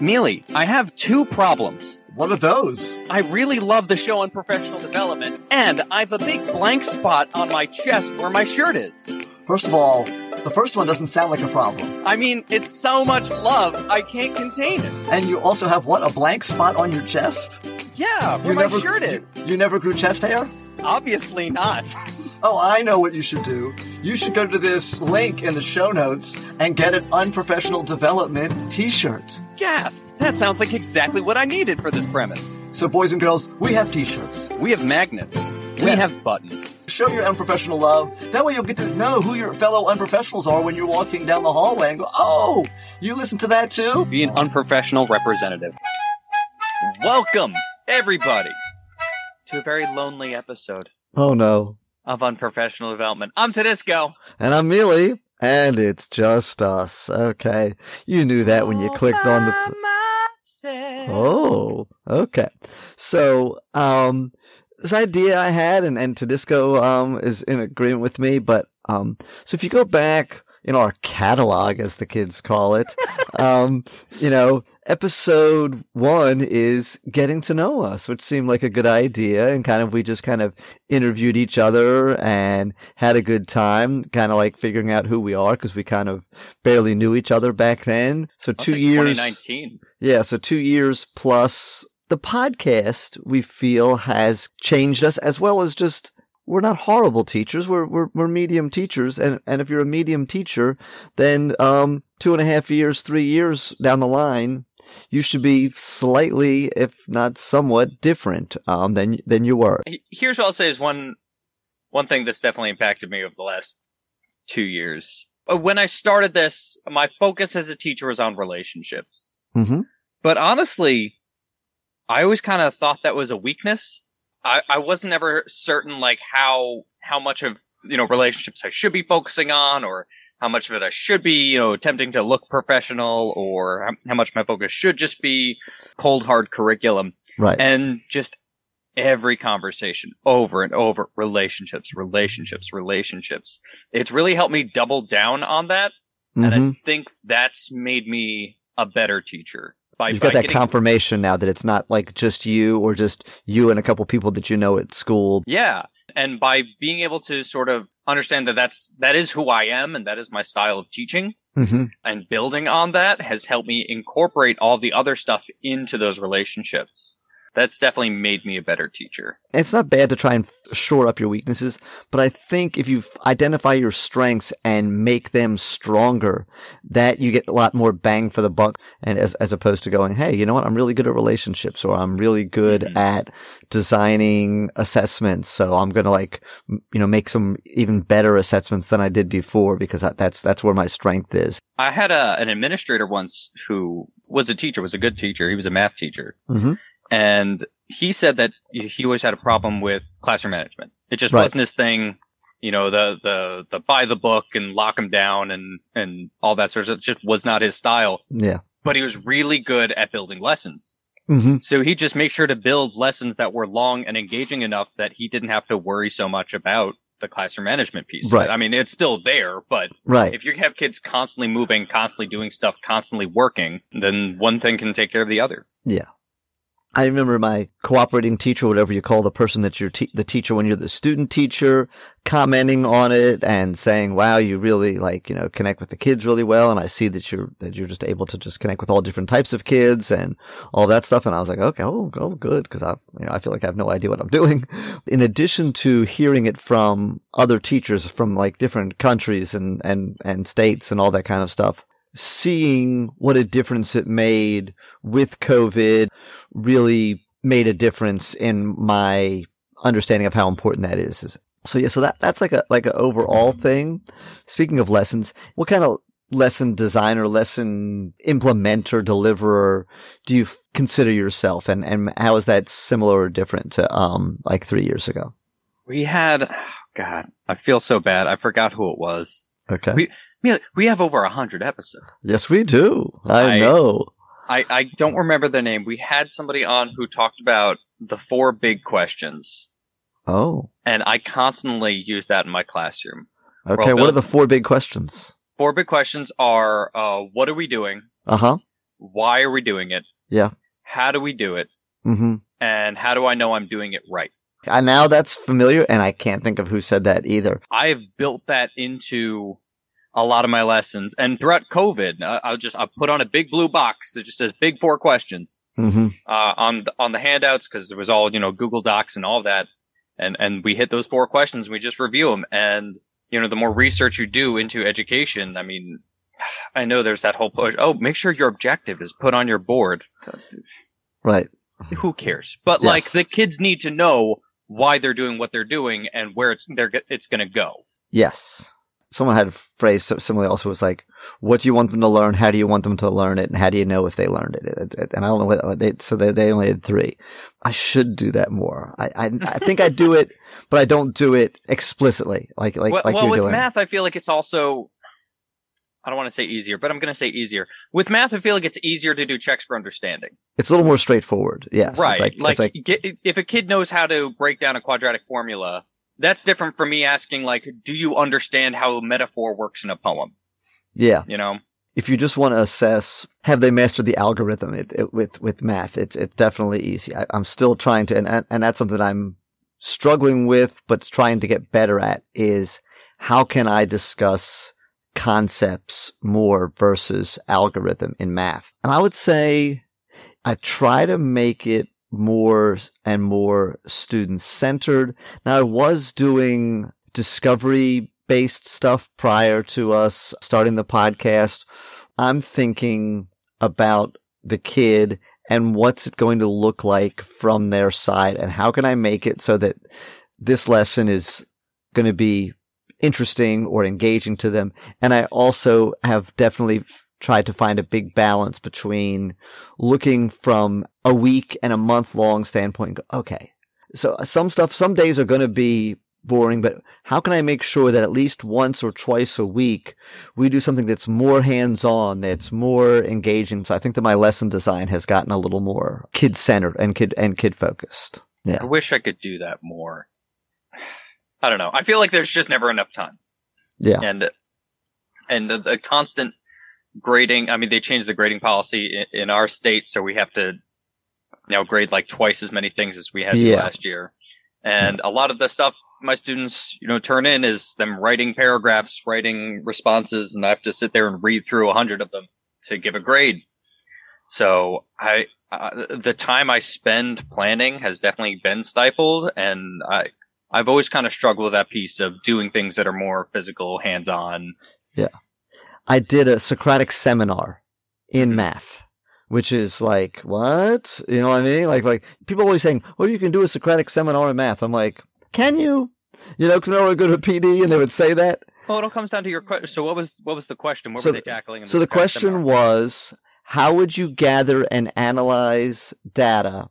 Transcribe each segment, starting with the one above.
Mealey, I have two problems. What are those? I really love the show Unprofessional Development, and I have a big blank spot on my chest where my shirt is. First of all, the first one doesn't sound like a problem. I mean, it's so much love, I can't contain it. And you also have what? A blank spot on your chest? Yeah, where You my never- shirt is. You never grew chest hair? Obviously not. Oh, I know what you should do. You should go to this link in the show notes and get an unprofessional development t-shirt. Gasp! That sounds like exactly what I needed for this premise. So boys and girls, we have t-shirts. We have magnets. We have buttons. Show your unprofessional love. That way you'll get to know who your fellow unprofessionals are when you're walking down the hallway and go, oh, you listen to that too? Be an unprofessional representative. Welcome, everybody, to a very lonely episode Oh no. of Unprofessional Development. I'm Tudisco. And I'm Mealey, and it's just us. Okay. You knew that when you clicked on the. Oh, okay. So, um, this idea I had, and, and Tudisco, um, is in agreement with me, but, um, so if you go back in our catalog, as the kids call it, um, you know, episode one is getting to know us, which seemed like a good idea. And kind of, we just kind of interviewed each other and had a good time, kind of like figuring out who we are because we kind of barely knew each other back then. So two years. 2019. Yeah, so two years plus the podcast we feel has changed us as well as just we're not horrible teachers. We're we're, we're medium teachers, and and if you're a medium teacher, then um two and a half years, three years down the line, you should be slightly, if not somewhat, different um than than you were. Here's what I'll say is one one thing that's definitely impacted me over the last two years. Uh, When I started this, my focus as a teacher was on relationships. Mm-hmm. But honestly, I always kind of thought that was a weakness. I, I wasn't ever certain like how how much of you know relationships I should be focusing on, or how much of it I should be you know attempting to look professional, or how, how much my focus should just be cold hard curriculum, Right. and just every conversation over and over relationships, relationships, relationships. It's really helped me double down on that, and Mhm. I think that's made me a better teacher. By, You've by got that getting- confirmation now that it's not like just you or just you and a couple people that you know at school. Yeah. And by being able to sort of understand that that's, that is who I am and that is my style of teaching Mm-hmm. and building on that has helped me incorporate all the other stuff into those relationships. That's definitely made me a better teacher. it's not bad to try and shore up your weaknesses, but I think if you identify your strengths and make them stronger, that you get a lot more bang for the buck. And as, as opposed to going, Hey, you know what? I'm really good at relationships or I'm really good Mhm. at designing assessments. So I'm going to like, you know, make some even better assessments than I did before because that, that's, that's where my strength is. I had a, an administrator once who was a teacher, was a good teacher. He was a math teacher. Mm-hmm. And he said that he always had a problem with classroom management. It just Right. wasn't his thing. You know, the, the, the buy the book and lock him down and, and all that sort of stuff just was not his style, Yeah. but he was really good at building lessons. Mm-hmm. So he just made sure to build lessons that were long and engaging enough that he didn't have to worry so much about the classroom management piece. Right. I mean, it's still there, but Right. if you have kids constantly moving, constantly doing stuff, constantly working, then one thing can take care of the other. I remember my cooperating teacher, whatever you call the person that you're te- the teacher when you're the student teacher, commenting on it and saying, "Wow, you really like you know connect with the kids really well." And I see that you're that you're just able to just connect with all different types of kids and all that stuff. And I was like, "Okay, oh, oh good," because I you know I feel like I have no idea what I'm doing. In addition to hearing it from other teachers from like different countries and and and states and all that kind of stuff, seeing what a difference it made with COVID really made a difference in my understanding of how important that is. So yeah, so that that's like a like an overall thing. Speaking of lessons, what kind of lesson designer, lesson implementer, deliverer do you f- consider yourself, and and how is that similar or different to um like three years ago? We had, oh God, I feel so bad. I forgot who it was. Okay. We- We, we have over a hundred episodes. yes, we do. I, I- know. I, I don't remember their name. We had somebody on who talked about the four big questions. Oh, And I constantly use that in my classroom. okay. What are the four big questions? Four big questions are, uh, what are we doing? Uh huh. why are we doing it? Yeah. How do we do it? hmm And how do I know I'm doing it right? And now that's familiar, and I can't think of who said that either. I've built that into a lot of my lessons. And throughout COVID, I, I'll just, I put on a big blue box that just says big four questions, hmm uh, on, the, on the handouts because it was all, you know, Google Docs and all that. And, and we hit those four questions. And we just review them. And, you know, the more research you do into education, I mean, I know there's that whole push. Oh, make sure your objective is put on your board. Right. Who cares? But Yes. like the kids need to know why they're doing what they're doing and where it's, they're, it's going to go. Yes. Someone had a phrase so- similarly also was like, what do you want them to learn? How do you want them to learn it? And how do you know if they learned it? And I don't know what they, so they, they only had three. I should do that more. I, I, I think I do it, but I don't do it explicitly like, like, well, like well with doing. math, I feel like it's also. I don't want to say easier, but I'm going to say easier. With math, I feel like it's easier to do checks for understanding. It's a little more straightforward. Yes. It's right. like, like, it's like, get, if a kid knows how to break down a quadratic formula, that's different from me asking, like, do you understand how a metaphor works in a poem? yeah. You know? if you just want to assess have they mastered the algorithm it, it, with with math it's it's definitely easy I, i'm still trying to and and and that's something i'm struggling with but trying to get better at is how can i discuss concepts more versus algorithm in math and i would say i try to make it more and more student centered now i was doing discovery based stuff prior to us starting the podcast I'm thinking about the kid and what's it going to look like from their side and how can I make it so that this lesson is going to be interesting or engaging to them. And I also have definitely tried to find a big balance between looking from a week and a month long standpoint. and go, Okay. So some stuff, some days are going to be boring, but how can I make sure that at least once or twice a week we do something that's more hands-on, that's more engaging. So I think that my lesson design has gotten a little more kid-centered and kid and kid-focused. Yeah. I wish I could do that more. I don't know. I feel like there's just never enough time. yeah, and and the, the constant grading. I mean, they changed the grading policy in, in our state, so we have to now grade like twice as many things as we had to Yeah. last year. And a lot of the stuff my students, you know, turn in is them writing paragraphs, writing responses, and I have to sit there and read through a hundred of them to give a grade. So I, uh, the time I spend planning has definitely been stifled, and I, I've always kind of struggled with that piece of doing things that are more physical, hands-on. I did a Socratic seminar in Mhm. math, which is like what you know what I mean? Like like people always saying, "Oh, you can do a Socratic seminar in math." I'm like, "Can you?" You know, can I go to a PD and they would say that. Well, it all comes down to your question. So, what was what was the question? What So were they tackling? In So the question seminar? was, how would you gather and analyze data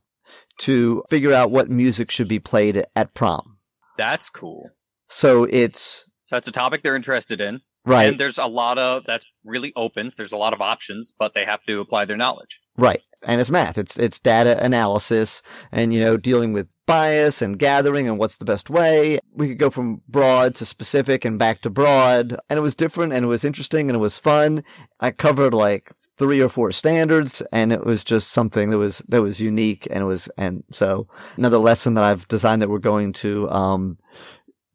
to figure out what music should be played at prom? "That's cool." So it's So that's a topic they're interested in, right, and there's a lot of that's really opens. There's a lot of options, but they have to apply their knowledge. right, and it's math. It's it's data analysis, and you know dealing with bias and gathering and what's the best way. We could go from broad to specific and back to broad, and it was different and it was interesting and it was fun. I covered like three or four standards and it was just something that was that was unique and it was and so another lesson that I've designed that we're going to um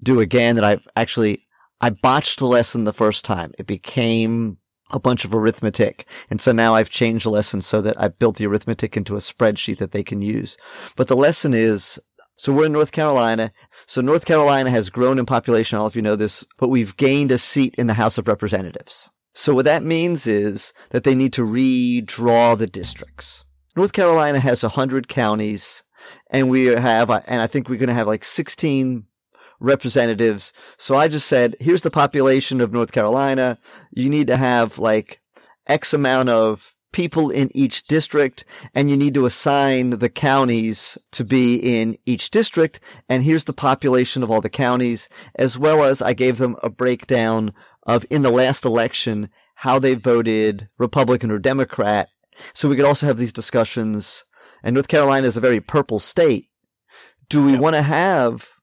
do again that I've actually I botched the lesson the first time. It became a bunch of arithmetic. And so now I've changed the lesson so that I've built the arithmetic into a spreadsheet that they can use. But the lesson is, so we're in North Carolina. So North Carolina has grown in population. I don't know if you know this, but we've gained a seat in the House of Representatives. So what that means is that they need to redraw the districts. North Carolina has 100 counties and we have, and I think we're going to have like 16 representatives. So I just said, here's the population of North Carolina. You need to have like X amount of people in each district and you need to assign the counties to be in each district. And here's the population of all the counties, as well as I gave them a breakdown of in the last election, how they voted Republican or Democrat. So we could also have these discussions. And North Carolina is a very purple state. Do we want to have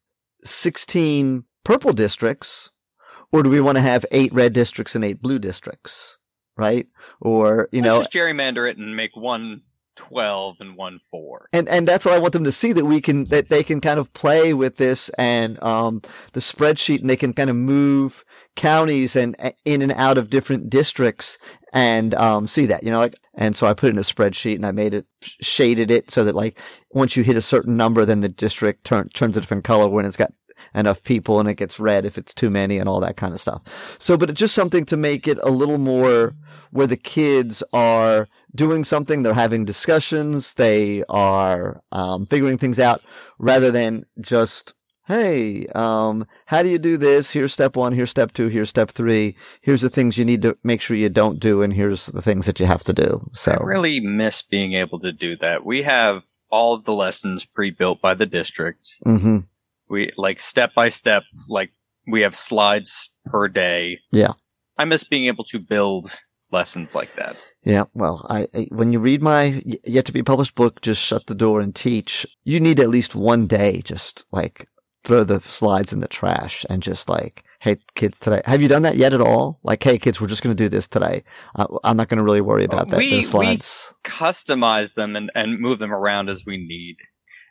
16 purple districts or do we want to have eight red districts and eight blue districts? right? Or, you Let's know, just gerrymander it and make one 12 and one 4. and and that's what I want them to see that we can that they can kind of play with this and um the spreadsheet and they can kind of move counties and in and out of different districts and um see that you know like and so I put in a spreadsheet and I made it shaded it so that like once you hit a certain number then the district turn, turns a different color when it's got enough people and it gets red if it's too many and all that kind of stuff. So but it's just something to make it a little more where the kids are doing something, they're having discussions, they are um, figuring things out, rather than just, hey, um, how do you do this? Here's step one, here's step two, here's step three. Here's the things you need to make sure you don't do, and here's the things that you have to do. So, I really miss being able to do that. We have all of the lessons pre-built by the district. hmm We like step by step, like we have slides per day. Yeah. I miss being able to build lessons like that. Yeah. Well, I, I when you read my yet to be published book, just shut the door and teach. You need at least one day, just like throw the slides in the trash and just like, hey, kids, today, have you done that yet at all? Like, hey, kids, we're just going to do this today. Uh, I'm not going to really worry about that. We- slides. Customize them and, and move them around as we need.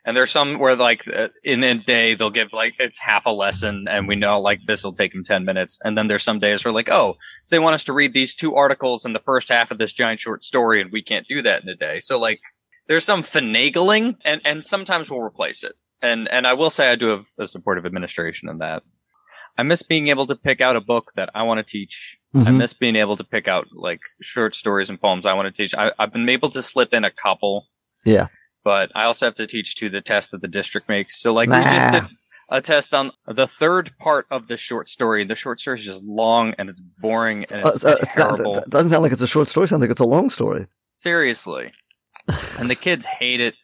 And there's some where like uh, in a day they'll give like it's half a lesson and we know like this will take them 10 minutes. And then there's some days where like, oh, so they want us to read these two articles in the first half of this giant short story and we can't do that in a day. So like there's some finagling and, and sometimes we'll replace it. And, and I will say I do have a supportive administration in that. I miss being able to pick out a book that I want to teach. I Mhm. miss being able to pick out like short stories and poems I want to teach. I, I've been able to slip in a couple. Yeah. But I also have to teach to the test that the district makes. So like we just did a test on the third part of the short story. The short story is just long and it's boring and Uh, it's uh, it's not- terrible. it doesn't sound like it's a short story. It sounds like it's a long story. Seriously. and the kids hate it.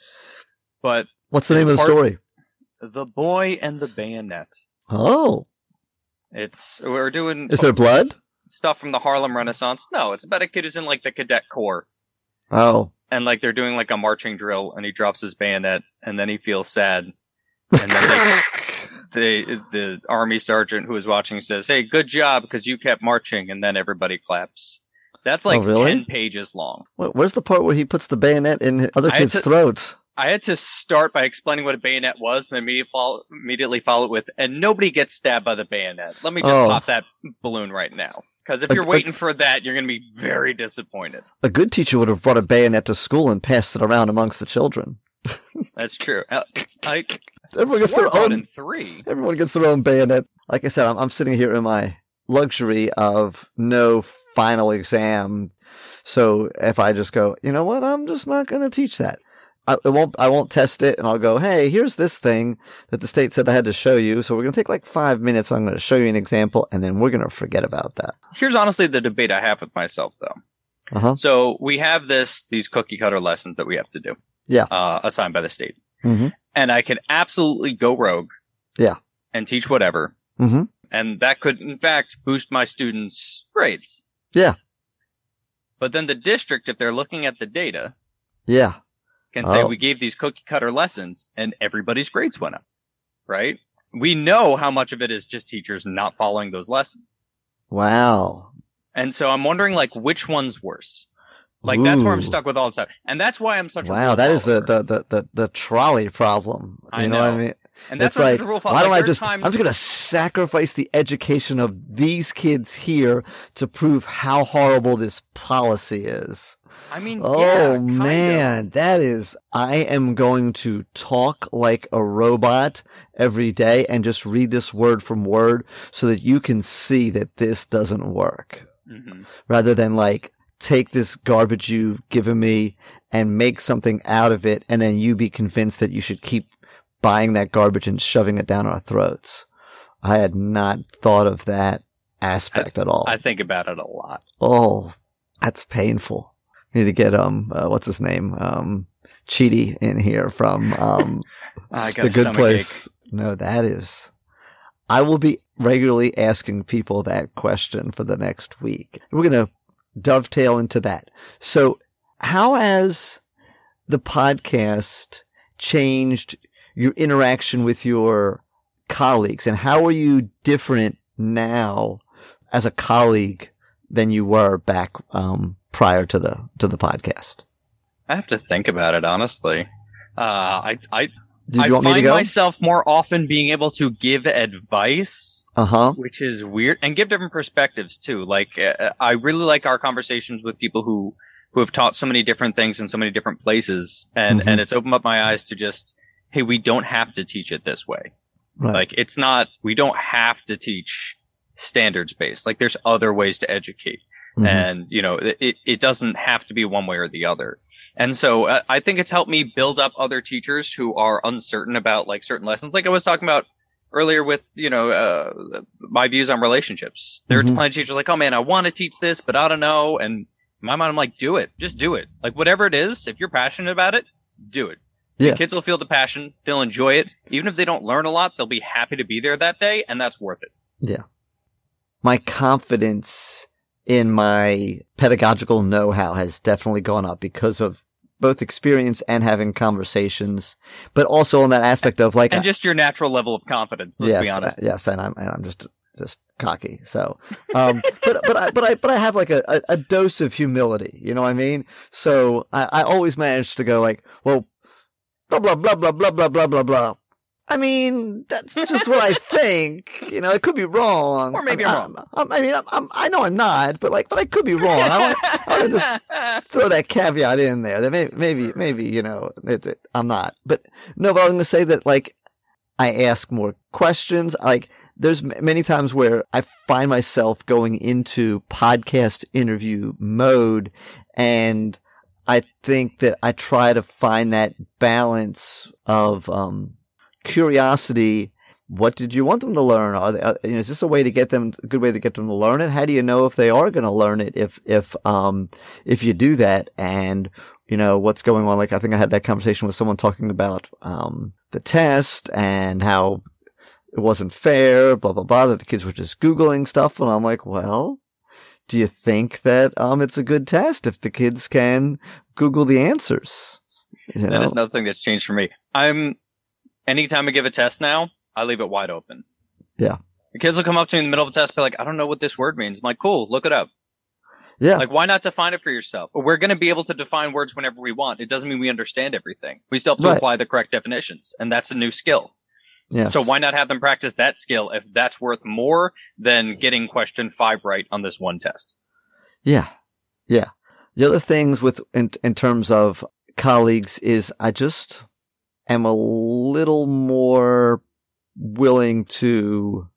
But What's the name of the story? the boy and the bayonet. Oh, It's we're doing is there blood? stuff from the Harlem Renaissance. No, it's about a kid who's in like the cadet corps. Oh, and like they're doing like a marching drill and he drops his bayonet and then he feels sad and then they, they the army sergeant who is watching says hey good job because you kept marching and then everybody claps that's oh, like Oh, really? 10 pages long Wh- where's the part where he puts the bayonet in other I kids' to- throats? i had to start by explaining what a bayonet was and then immediately follow, immediately follow it with and nobody gets stabbed by the bayonet let me just Oh. pop that balloon right now because if A- you're a- waiting for that you're going to be very disappointed A good teacher would have brought a bayonet to school and passed it around amongst the children. that's true Uh, I, Everyone gets their own. in three Everyone gets their own bayonet. Like I said, I'm, I'm sitting here in my luxury of no final exam. So if I just go, you know what, I'm just not going to teach that. I won't. I won't test it, and I'll go. Hey, here's this thing that the state said I had to show you. So we're going to take like five minutes. I'm going to show you an example, and then we're going to forget about that. here's honestly the debate I have with myself though. Uh huh. So we have this these cookie cutter lessons that we have to do. Yeah. Uh, assigned by the state. Mhm. And I can absolutely go rogue. Yeah. And teach whatever. Mm-hmm. And that could in fact boost my students' grades. Yeah. But then the district, if they're looking at the data, Yeah. Can say Oh. we gave these cookie cutter lessons and everybody's grades went up. Right? We know how much of it is just teachers not following those lessons. Wow. And so I'm wondering like which one's worse. Like that's where I'm stuck with all the time. And that's why I'm such a Wow, that is the, the, the, the, the trolley problem. You I know, what I mean? And that's like, why don't Like, I just, I'm just going to sacrifice the education of these kids here to prove how horrible this policy is. I mean, Oh yeah, kind of. man, that is, I am going to talk like a robot every day and just read this word from word so that you can see that this doesn't work Mhm. rather than like take this garbage you've given me and make something out of it and then you be convinced that you should keep buying that garbage and shoving it down our throats. I had not thought of that aspect at all. I think about it a lot. oh, that's painful. Need to get um uh, what's his name? Um Chidi in here from um I got the good place. No, that is I will be regularly asking people that question for the next week. We're going to dovetail into that. So, how has the podcast changed your interaction with your colleagues and how are you different now as a colleague than you were back um, prior to the to the podcast? I have to think about it honestly. Uh, I I I you want me to find myself more often being able to give advice, Uh huh. which is weird, and give different perspectives too. Like uh, I really like our conversations with people who who have taught so many different things in so many different places, and Mhm. and it's opened up my eyes to just hey, we don't have to teach it this way. Right. Like it's not we don't have to teach standards based. Like there's other ways to educate Mhm. and you know it, it doesn't have to be one way or the other and so uh, i think it's helped me build up other teachers who are uncertain about like certain lessons like i was talking about earlier with you know uh, my views on relationships there's Mhm. plenty of teachers like oh man i want to teach this but i don't know and in my mind i'm like do it just do it like whatever it is if you're passionate about it do it Yeah. the kids will feel the passion they'll enjoy it even if they don't learn a lot they'll be happy to be there that day and that's worth it Yeah. my confidence in my pedagogical know-how has definitely gone up because of both experience and having conversations, but also on that aspect of like, and just your natural level of confidence let's yes, be honest yes, and I'm and I'm just just cocky. So, um, but but I but I but I have like a, a, a dose of humility. You know what I mean? So I, I always manage to go like, well, blah blah blah blah blah blah blah blah blah. I mean, that's just what I think. You know, it could be wrong, Or maybe I'm mean, I'm, I mean, I'm, I'm, I know I'm not, but like, but I could be wrong. I want, I want to just throw that caveat in there. That maybe, maybe, maybe you know, it, it, I'm not. But no, but I'm going to say that like I ask more questions. Like there's m- many times where I find myself going into podcast interview mode, and I think that I try to find that balance of um, curiosity. What did you want them to learn? Are they, are, you know, is this a way to get them, a good way to get them to learn it? How do you know if they are going to learn it if, if, um, if you do that and, you know, what's going on? Like, I think I had that conversation with someone talking about, um, the test and how it wasn't fair, blah, blah, blah, that the kids were just Googling stuff. And I'm like, well, do you think that, um, it's a good test if the kids can Google the answers? You That know? is another thing that's changed for me. I'm anytime I give a test now, I leave it wide open. Yeah. The kids will come up to me in the middle of a test, be like, I don't know what this word means. I'm like, cool, look it up. yeah. Like, why not define it for yourself? We're going to be able to define words whenever we want. It doesn't mean we understand everything. We still have to Right. apply the correct definitions, and that's a new skill. Yes. So why not have them practice that skill if that's worth more than getting question five right on this one test? Yeah. Yeah. The other things with, in, in terms of colleagues is I just am a little more willing to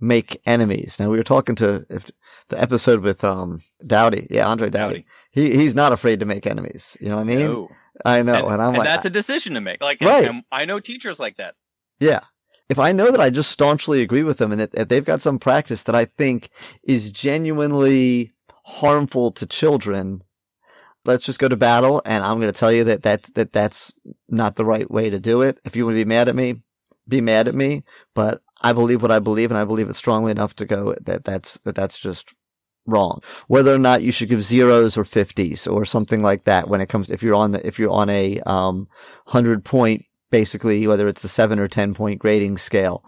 make enemies. Now we were talking to if, the episode with, um, Dowdy. Yeah. Andre Dowdy. He, he's not afraid to make enemies. You know what I mean? No. I know. and, And, I'm and like, that's a decision to make. Like, Right. I know teachers like that. Yeah. If I know that I just staunchly agree with them and that if they've got some practice that I think is genuinely harmful to children, let's just go to battle and I'm going to tell you that that's, that that's not the right way to do it. If you want to be mad at me, be mad at me, but I believe what I believe and I believe it strongly enough to go that that's, that that's just wrong. Whether or not you should give zeros or fifties or something like that when it comes, if you're on the, if you're on a, um, hundred point basically whether it's the seven or 10 point grading scale.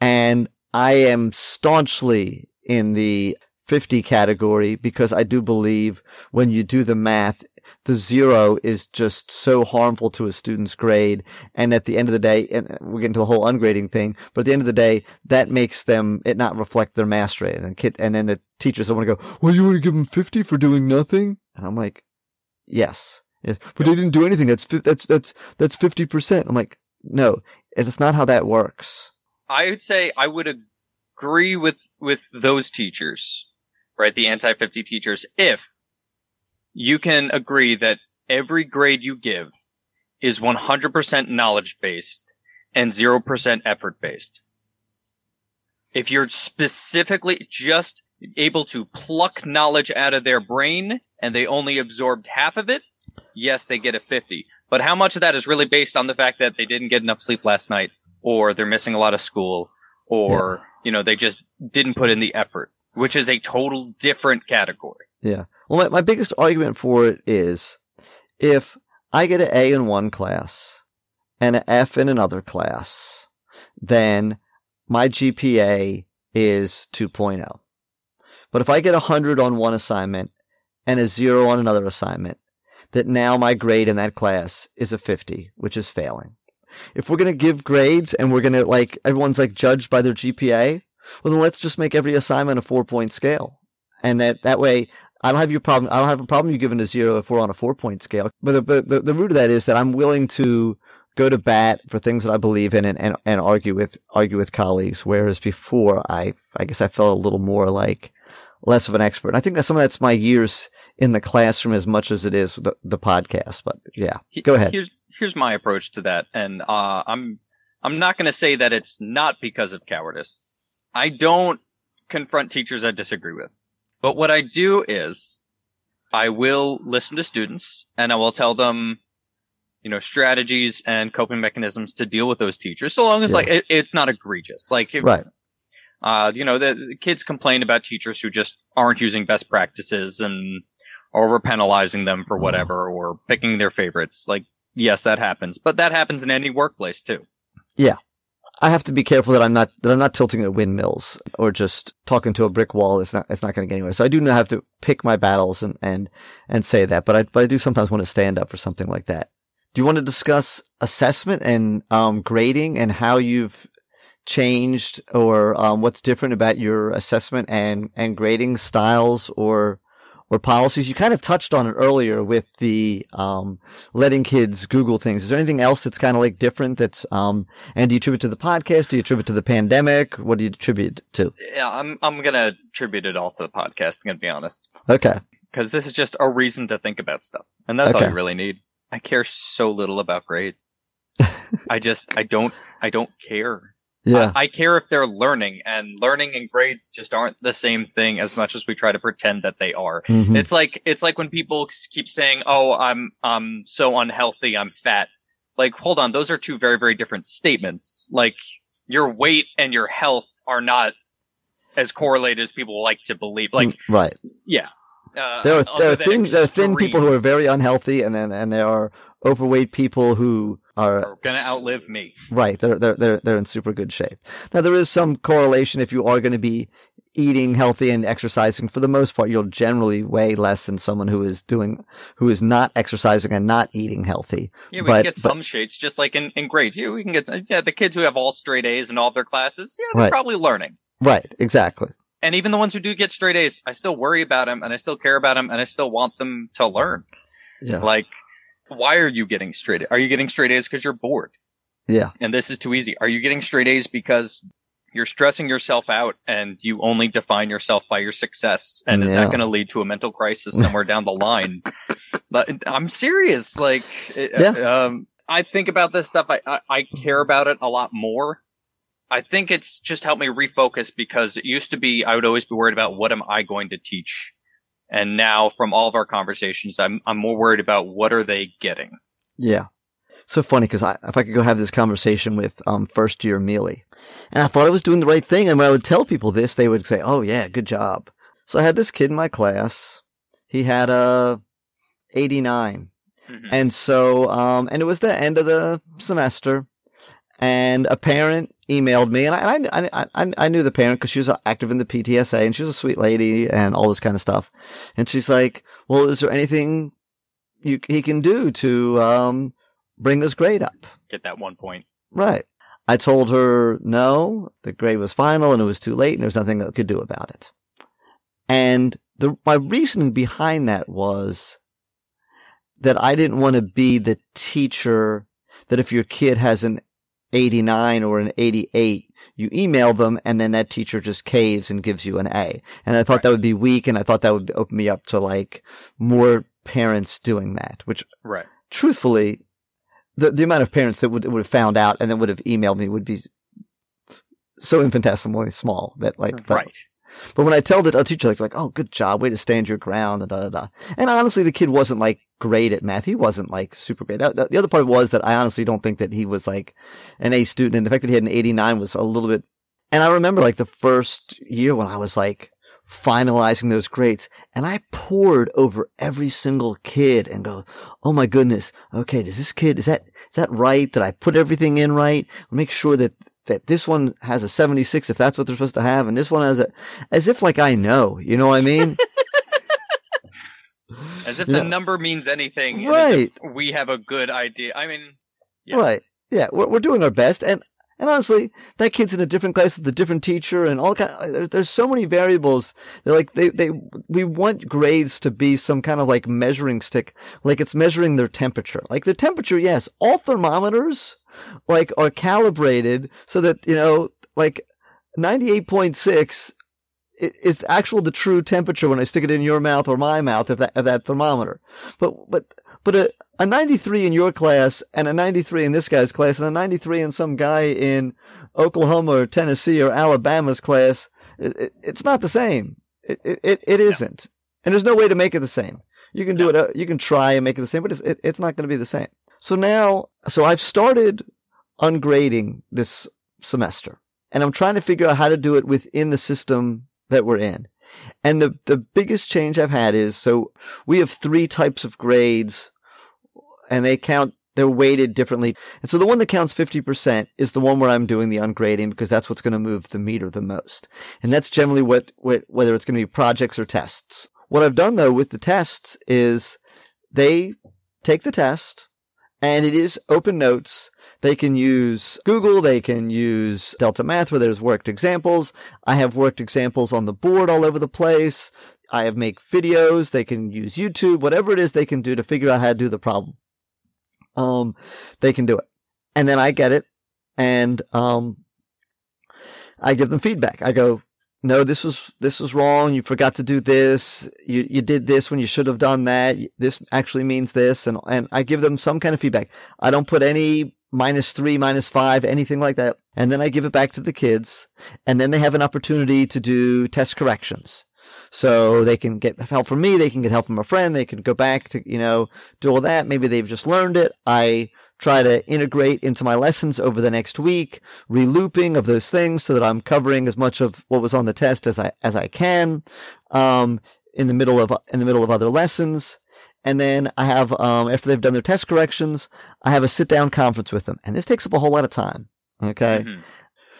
And I am staunchly in the 50 category because I do believe when you do the math, the zero is just so harmful to a student's grade. And at the end of the day, and we're getting to the whole ungrading thing, but at the end of the day, that makes them, it not reflect their mastery. And kid, and then the teachers want to go, well, you want to give them 50 for doing nothing? And I'm like, yes. Yes, but they didn't do anything. That's that's that's that's fifty percent. I'm like, no, it's not how that works. I would say I would agree with with those teachers, right? The anti fifty teachers, if you can agree that every grade you give is one hundred percent knowledge based and zero percent effort based. If you're specifically just able to pluck knowledge out of their brain and they only absorbed half of it, yes, they get a 50. But how much of that is really based on the fact that they didn't get enough sleep last night or they're missing a lot of school or, you know, they just didn't put in the effort, which is a total different category. Yeah. Well, my, my biggest argument for it is if I get an A in one class and an F in another class, then my GPA is 2.0. But if I get a hundred on one assignment and a zero on another assignment, that now my grade in that class is a 50, which is failing. If we're going to give grades and we're going to like, everyone's like judged by their GPA, well, then let's just make every assignment a four point scale. And that, that way, I don't have your problem. I don't have a problem you giving a zero if we're on a four point scale. But the, the, the root of that is that I'm willing to go to bat for things that I believe in and, and, and argue with, argue with colleagues. Whereas before I, I guess I felt a little more like less of an expert. And I think that some of that's my years in the classroom as much as it is the, the podcast. But yeah, go ahead. Here's, here's my approach to that. And, uh, I'm, I'm not going to say that it's not because of cowardice. I don't confront teachers I disagree with. But what I do is I will listen to students and I will tell them, you know, strategies and coping mechanisms to deal with those teachers. So long as Yeah. like it, it's not egregious. Like, if, Right. uh, you know, the, the kids complain about teachers who just aren't using best practices and over penalizing them for whatever or picking their favorites. Like, yes, that happens, but that happens in any workplace too. Yeah. I have to be careful that I'm not that I'm not tilting at windmills or just talking to a brick wall. It's not it's not going to get anywhere. So I do have to pick my battles and and and say that. But I but I do sometimes want to stand up for something like that. Do you want to discuss assessment and um, grading and how you've changed or um, what's different about your assessment and and grading styles or or policies? You kind of touched on it earlier with the um, letting kids Google things. Is there anything else that's kind of like different? That's um, and do you attribute to the podcast? Do you attribute to the pandemic? What do you attribute to? Yeah, I'm I'm gonna attribute it all to the podcast. I'm gonna be honest. Okay, because this is just a reason to think about stuff, and that's all Okay. you really need. I care so little about grades. I just I don't I don't care. Yeah, I, I care if they're learning, and learning and grades just aren't the same thing as much as we try to pretend that they are. Mhm. It's like it's like when people keep saying, "Oh, I'm I'm so unhealthy, I'm fat." Like, hold on, those are two very very different statements. Like your weight and your health are not as correlated as people like to believe. Like, Mm, right. yeah. Uh, There are there are there are thin people who are very unhealthy, and then and there are overweight people who are are gonna outlive me. Right. They're, they're, they're, they're in super good shape. Now, there is some correlation if you are going to be eating healthy and exercising. For the most part, you'll generally weigh less than someone who is doing, who is not exercising and not eating healthy. Yeah, we But- can get but- some shades, just like in, in grades. Yeah, we can get yeah, the kids who have all straight A's in all of their classes. Yeah, they're Right. probably learning. Right. Exactly. And even the ones who do get straight A's, I still worry about them, and I still care about them, and I still want them to learn. Yeah. Like, why are you getting straight? Are you getting straight A's because you're bored? Yeah. And this is too easy. Are you getting straight A's because you're stressing yourself out and you only define yourself by your success? And is Yeah. that going to lead to a mental crisis somewhere down the line? But I'm serious. Like, it- Yeah. um, I think about this stuff. I, I, I care about it a lot more. I think it's just helped me refocus because it used to be I would always be worried about what am I going to teach, and now from all of our conversations, I'm I'm more worried about what are they getting. Yeah. So funny because I, if I could go have this conversation with um, first year Mealey, and I thought I was doing the right thing, and when I would tell people this, they would say, "Oh yeah, good job." So I had this kid in my class. He had a 89. Mhm. And so, um, and it was the end of the semester, and a parent emailed me, and I, I, I, I, knew the parent because she was active in the PTSA, and she was a sweet lady, and all this kind of stuff. And she's like, "Well, is there anything you he can do to um, bring this grade up?" Get that one point. Right. I told her no, the grade was final, and it was too late, and there's nothing that I could do about it. And the my reasoning behind that was that I didn't want to be the teacher that if your kid has an 89 or an 88, you email them and then that teacher just caves and gives you an A. And I thought that would be weak and I thought that would open me up to like more parents doing that, which Right. truthfully, the, the amount of parents that would, would have found out and then would have emailed me would be so infinitesimally small that like, right. But when I tell the teacher like, like, oh, good job, way to stand your ground, and da, da, da. And honestly, the kid wasn't like great at math. He wasn't like super great. That, that- the other part was that I honestly don't think that he was like an A student. And the fact that he had an 89 was a little bit, and I remember like the first year when I was like finalizing those grades. And I poured over every single kid and go, Oh my goodness. Okay. Does this kid, is that, is that right? Did I put everything in right? Make sure that, that this one has a 76 if that's what they're supposed to have. And this one has a, as if like I know, you know what I mean? as if the know- number means anything. and as if Right. we have a good idea. I mean, Yeah. Right. Yeah. We're, we're doing our best. And, and honestly, that kid's in a different class with a different teacher and all kind there- uh, there's so many variables. They're like, they, they, we want grades to be some kind of like measuring stick, like it's measuring their temperature. Like their temperature, yes, all thermometers like are calibrated so that, you know, like 98.6 i- is actual the true temperature when I stick it in your mouth or my mouth of that, of that thermometer. But, but, but a, a 93 in your class and a 93 in this guy's class and a 93 in some guy in Oklahoma or Tennessee or Alabama's class, it, it, it's not the same. It, it, it, isn't. And there's no way to make it the same. You can do it, uh, you can try and make it the same, but it's, it, it's not going to be the same. So now, so I've started ungrading this semester and I'm trying to figure out how to do it within the system that we're in. And the, the biggest change I've had is, so we have three types of grades and they count, they're weighted differently. And so the one that counts 50% is the one where I'm doing the ungrading because that's what's going to move the meter the most. And that's generally what, what whether it's going to be projects or tests. What I've done though with the tests is they take the test and it is open notes. They can use Google. They can use Delta Math where there's worked examples. I have worked examples on the board all over the place. I have make videos. They can use YouTube, whatever it is they can do to figure out how to do the problem. Um, they can do it. And then I get it and, um, I give them feedback. I go, no, this was, this was wrong. You forgot to do this. You, you did this when you should have done that. This actually means this. And, and I give them some kind of feedback. I don't put any minus three, minus five, anything like that. And then I give it back to the kids. And then they have an opportunity to do test corrections. So they can get help from me. They can get help from a friend. They can go back to, you know, do all that. Maybe they've just learned it. I try to integrate into my lessons over the next week, relooping of those things so that I'm covering as much of what was on the test as I, as I can, um, in the middle of, in the middle of other lessons. And then I have, um, after they've done their test corrections, I have a sit down conference with them. And this takes up a whole lot of time. Okay. mhm.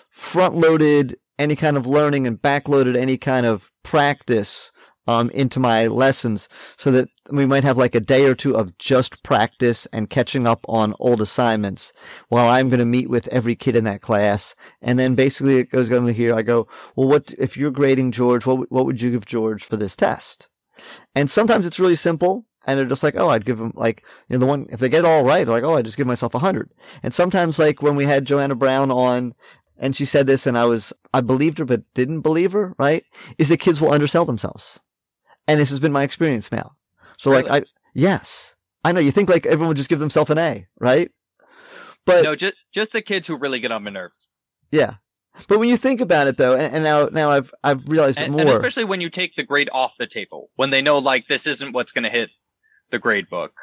Front loaded any kind of learning and backloaded any kind of practice, um, into my lessons so that we might have like a day or two of just practice and catching up on old assignments while I'm going to meet with every kid in that class. And then basically it goes going to here. I go, well, what, if you're grading George, what, what would you give George for this test? And sometimes it's really simple. And they're just like, oh, I'd give them like, you know, the one, if they get all right, like, oh, I just give myself a hundred. And sometimes like when we had Joanna Brown on and she said this and I was, I believed her, but didn't believe her, right? Is that kids will undersell themselves. And this has been my experience now. So like, I, yes, I know you think like everyone would just give themselves an A, right? But no, just just the kids who really get on my nerves, yeah, but when you think about it though, and, and now, now I've, I've realized it and, more. and especially when you take the grade off the table, when they know like this isn't what's going to hit the grade book,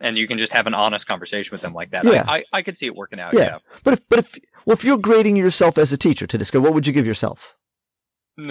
and you can just have an honest conversation with them like that. Yeah. I, I I could see it working out. Yeah. Yeah. but if, but if, well, if you're grading yourself as a teacher Tudisco, what would you give yourself?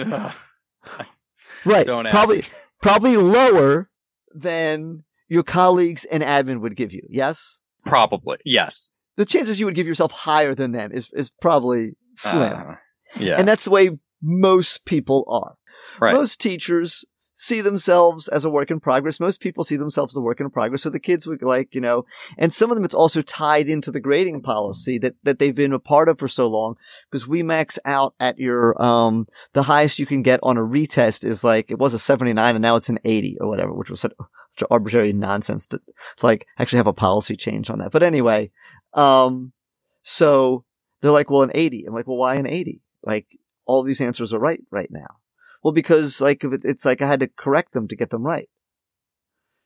Right. Don't probably, ask. probably lower than your colleagues and admin would give you. Yes. Probably yes. The chances you would give yourself higher than them is, is probably slim. Uh, yeah. And that's the way most people are. right. Most teachers see themselves as a work in progress. Most people see themselves as a work in progress. So the kids would like, you know, and some of them it's also tied into the grading policy that, that they've been a part of for so long because we max out at your, um, the highest you can get on a retest is like, it was a 79 and now it's an 80 or whatever, which was such, arbitrary nonsense to, to like actually have a policy change on that. But anyway, um, so they're like, well, an 80. I'm like, well, why an 80? Like all these answers are right right now. Well, because like it's like I had to correct them to get them right.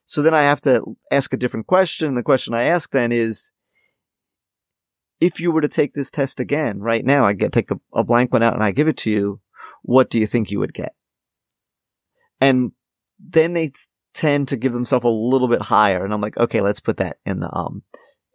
So then I have to ask a different question. The question I ask then is, if you were to take this test again right now, I get take a, a blank one out and I give it to you. What do you think you would get? And then they tend to give themselves a little bit higher, and I'm like, okay, let's put that in the um.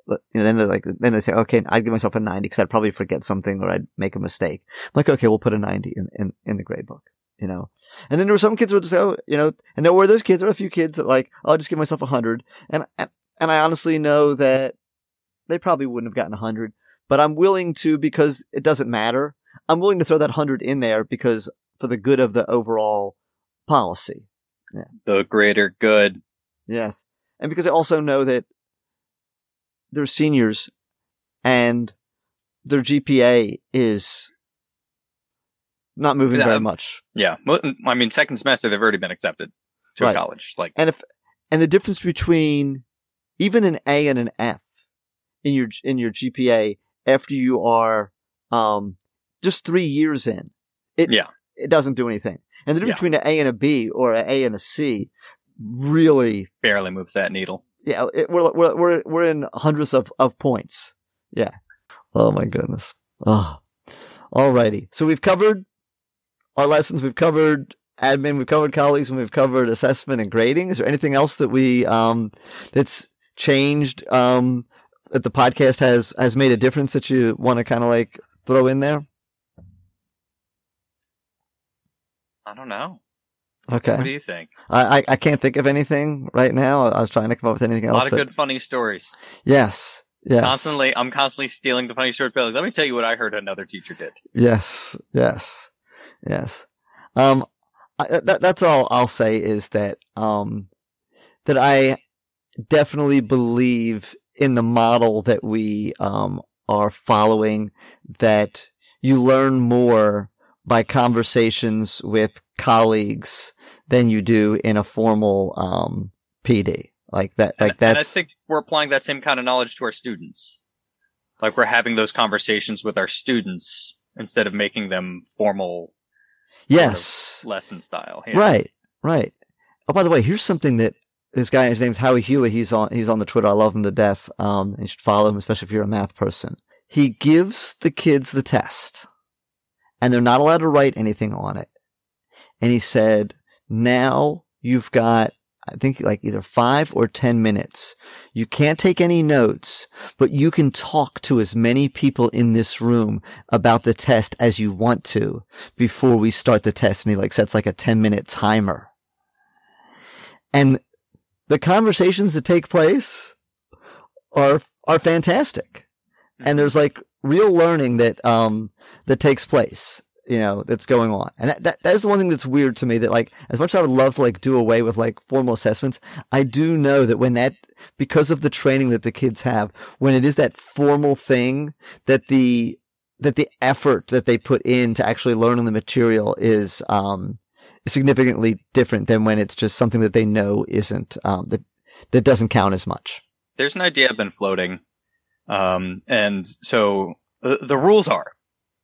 And then they're like, then they say, okay, I'd give myself a 90 because I'd probably forget something or I'd make a mistake. I'm like, okay, we'll put a 90 in, in, in the grade book. You know. And then there were some kids who would just go, oh, you know, and there were those kids, or a few kids that like, oh, I'll just give myself a hundred. And, and, and I honestly know that they probably wouldn't have gotten a hundred, but I'm willing to because it doesn't matter. I'm willing to throw that hundred in there because for the good of the overall policy. The greater good. Yes. And because I also know that they're seniors and their GPA is not moving very um, much. Yeah. I mean, second semester, they've already been accepted to Right. college. Like, And if and the difference between even an A and an F in your in your GPA after you are um just three years in, it Yeah. it doesn't do anything. And the difference Yeah. between an A and a B or an A and a C really barely moves that needle. yeah, it, we're we're we're we're in hundreds of of points. Yeah. Oh my goodness. Oh. Alrighty. So we've covered our lessons. We've covered admin. We've covered colleagues, and we've covered assessment and grading. Is there anything else that we um that's changed um that the podcast has has made a difference that you want to kind of like throw in there? I don't know. Okay. What do you think? I, I I can't think of anything right now. I was trying to come up with anything else. A lot of that- good, funny stories. Yes. Yes. Constantly, I'm constantly stealing the funny stories. But like, let me tell you what I heard another teacher did. Yes, yes, yes. Um, I, that, that's all I'll say is that um, that I definitely believe in the model that we um are following. That you learn more by conversations with colleagues than you do in a formal um PD. Like that. Like and I think we're applying that same kind of knowledge to our students. Like we're having those conversations with our students instead of making them formal yes. lesson style. Yeah. Right, right. Oh, by the way, here's something that this guy, his name's Howie Hewitt. He's on, he's on the Twitter. I love him to death. Um, you should follow him, especially if you're a math person. He gives the kids the test and they're not allowed to write anything on it. And he said, now you've got, I think like either five or 10 minutes. You can't take any notes, but you can talk to as many people in this room about the test as you want to before we start the test. And he like sets like a 10 minute timer. And the conversations that take place are, are fantastic. And there's like real learning that, um, that takes place, you know, that's going on. And that, that, that is the one thing that's weird to me that like, as much as I would love to like do away with like formal assessments, I do know that when that, because of the training that the kids have, when it is that formal thing that the, that the effort that they put in to actually learning the material is, um, significantly different than when it's just something that they know isn't, um, that, that doesn't count as much. There's an idea I've been floating. Um, and so uh, the rules are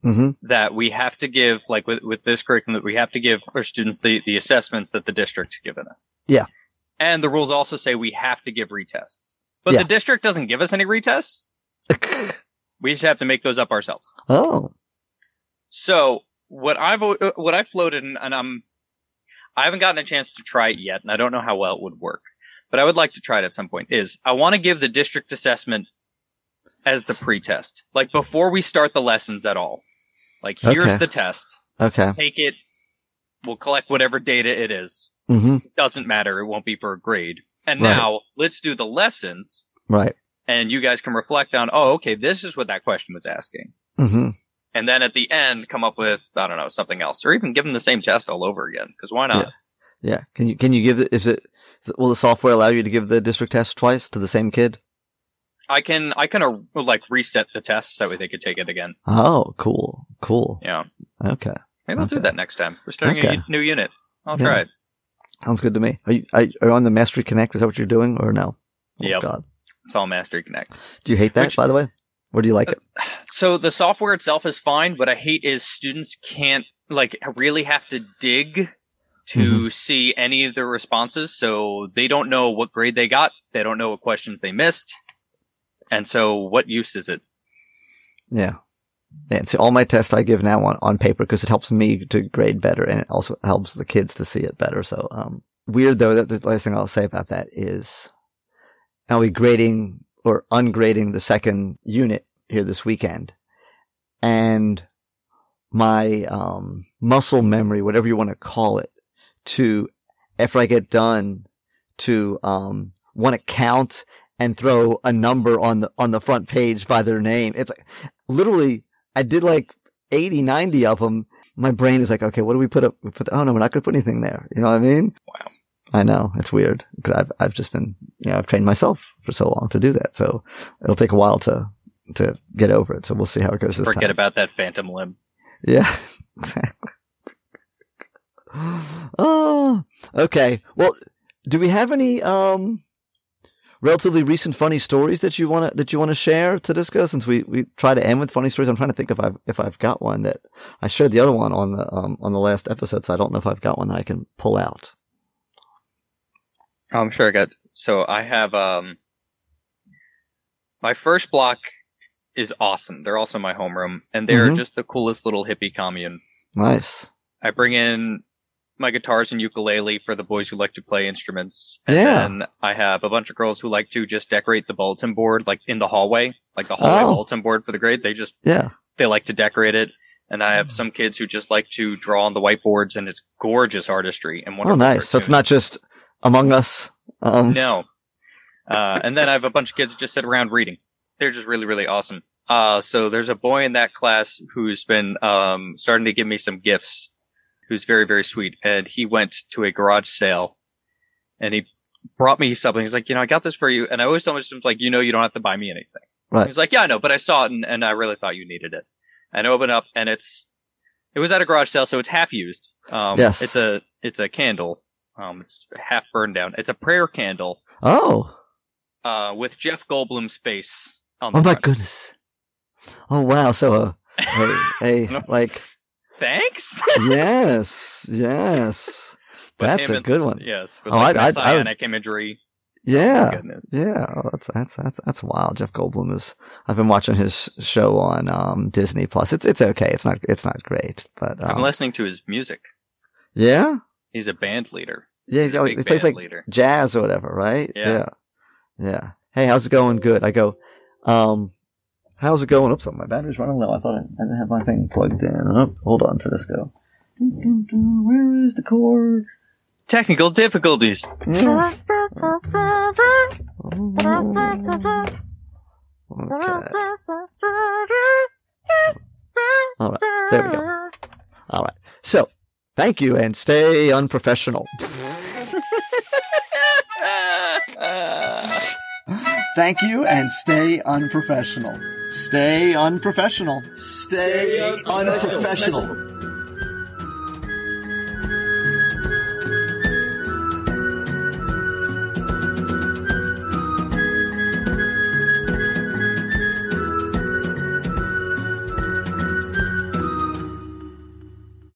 hmm that we have to give, like with, with this curriculum, that we have to give our students the, the assessments that the district's given us. Yeah. And the rules also say we have to give retests. But Yeah. the district doesn't give us any retests. We just have to make those up ourselves. oh, So what I've what I floated and, and I'm I haven't gotten a chance to try it yet, and I don't know how well it would work, but I would like to try it at some point. Is I want to give the district assessment as the pretest, like before we start the lessons at all. Like here's Okay. the test, okay. take it. We'll collect whatever data it is. hmm Doesn't matter. It won't be for a grade. And Right. now let's do the lessons, Right. and you guys can reflect on. Oh, okay, this is what that question was asking. hmm and then at the end come up with I don't know something else, or even give them the same test all over again. Because why not? Yeah. Can you, can you give it, it, is it- will the software allow you to give the district test twice to the same kid? I can I can uh, like reset the test so that they could take it again. Oh, cool. Cool. Yeah, Okay. maybe I'll do that next time. We're starting a Okay. u- new unit. I'll Yeah. try it. Sounds good to me. Are you, are you are you on the Mastery Connect? Is that what you're doing or no? Oh, Yep. God. It's all Mastery Connect. Do you hate that, Which- by the way? Or do you like it? So the software itself is fine. What I hate is students can't like really have to dig to see any of the responses. So they don't know what grade they got. They don't know what questions they missed. And so what use is it? Yeah. Yeah. See, all my tests I give now on, on paper because it helps me to grade better and it also helps the kids to see it better. So, um, weird though, that the last thing I'll say about that is I'll be grading or ungrading the second unit here this weekend. And my um, muscle memory, whatever you want to call it, to after I get done to um, want to count and throw a number on the on the front page by their name. It's like literally I did like 80, 90 of them. My brain is like, okay, what do we put up? We put, oh no, we're not going to put anything there. You know what I mean? Wow. I know it's weird because I've I've just been you know I've trained myself for so long to do that, so it'll take a while to to get over it. So we'll see how it goes. This Forget time. about that phantom limb. Yeah, exactly. Oh, okay. Well, do we have any um relatively recent funny stories that you want to that you want to share to discuss? Since we we try to end with funny stories, I'm trying to think if I've if I've got one that I shared the other one on the um on the last episode, so I don't know if I've got one that I can pull out. I'm sure I got. So I have um my first block is awesome. They're also my homeroom, and they're Mhm. just the coolest little hippie commune. Nice. I bring in my guitars and ukulele for the boys who like to play instruments. And Yeah. then I have a bunch of girls who like to just decorate the bulletin board, like in the hallway, like the hallway Oh. bulletin board for the grade. They just, Yeah. they like to decorate it. And I have some kids who just like to draw on the whiteboards and it's gorgeous artistry and Oh, wonderful. nice. So it's not just Among Us. Um, No. Uh, and then I have a bunch of kids who just sit around reading. They're just really, really awesome. Uh, so there's a boy in that class who's been, um, starting to give me some gifts, who's very, very sweet. And he went to a garage sale and he brought me something. He's like, you know, I got this for you. And I always tell him, like, you know, you don't have to buy me anything. Right. He's like, yeah, I know, but I saw it and, and I really thought you needed it. And I open up and it's, it was at a garage sale, so it's half used. Um, Yes. it's a, it's a candle. Um, it's half burned down. It's a prayer candle Oh. uh, with Jeff Goldblum's face on the Oh my goodness. Oh wow. So uh, hey, hey, like Thanks. yes, yes. But That's a and- good one. yes, with Oh, like I- I- I would- messianic imagery. Oh, Yeah. goodness. Yeah, oh, that's that's that's that's wild. Jeff Goldblum is. I've been watching his show on um, Disney Plus. It's it's okay. It's not it's not great, but I'm um, listening to his music. yeah, He's a band leader. yeah. He's He, a got- big he plays like leader. jazz or whatever, right? Yeah. yeah, yeah. Hey, how's it going? Good. I go. Um, how's it going? Oops, my battery's running low. I thought I, I didn't have my thing plugged in. Oh, hold on to this go. Where is the cord? Technical difficulties. Yeah. Okay. All right. There we go. All right. So, thank you and stay unprofessional. Thank you and stay unprofessional. Stay unprofessional. Stay unprofessional.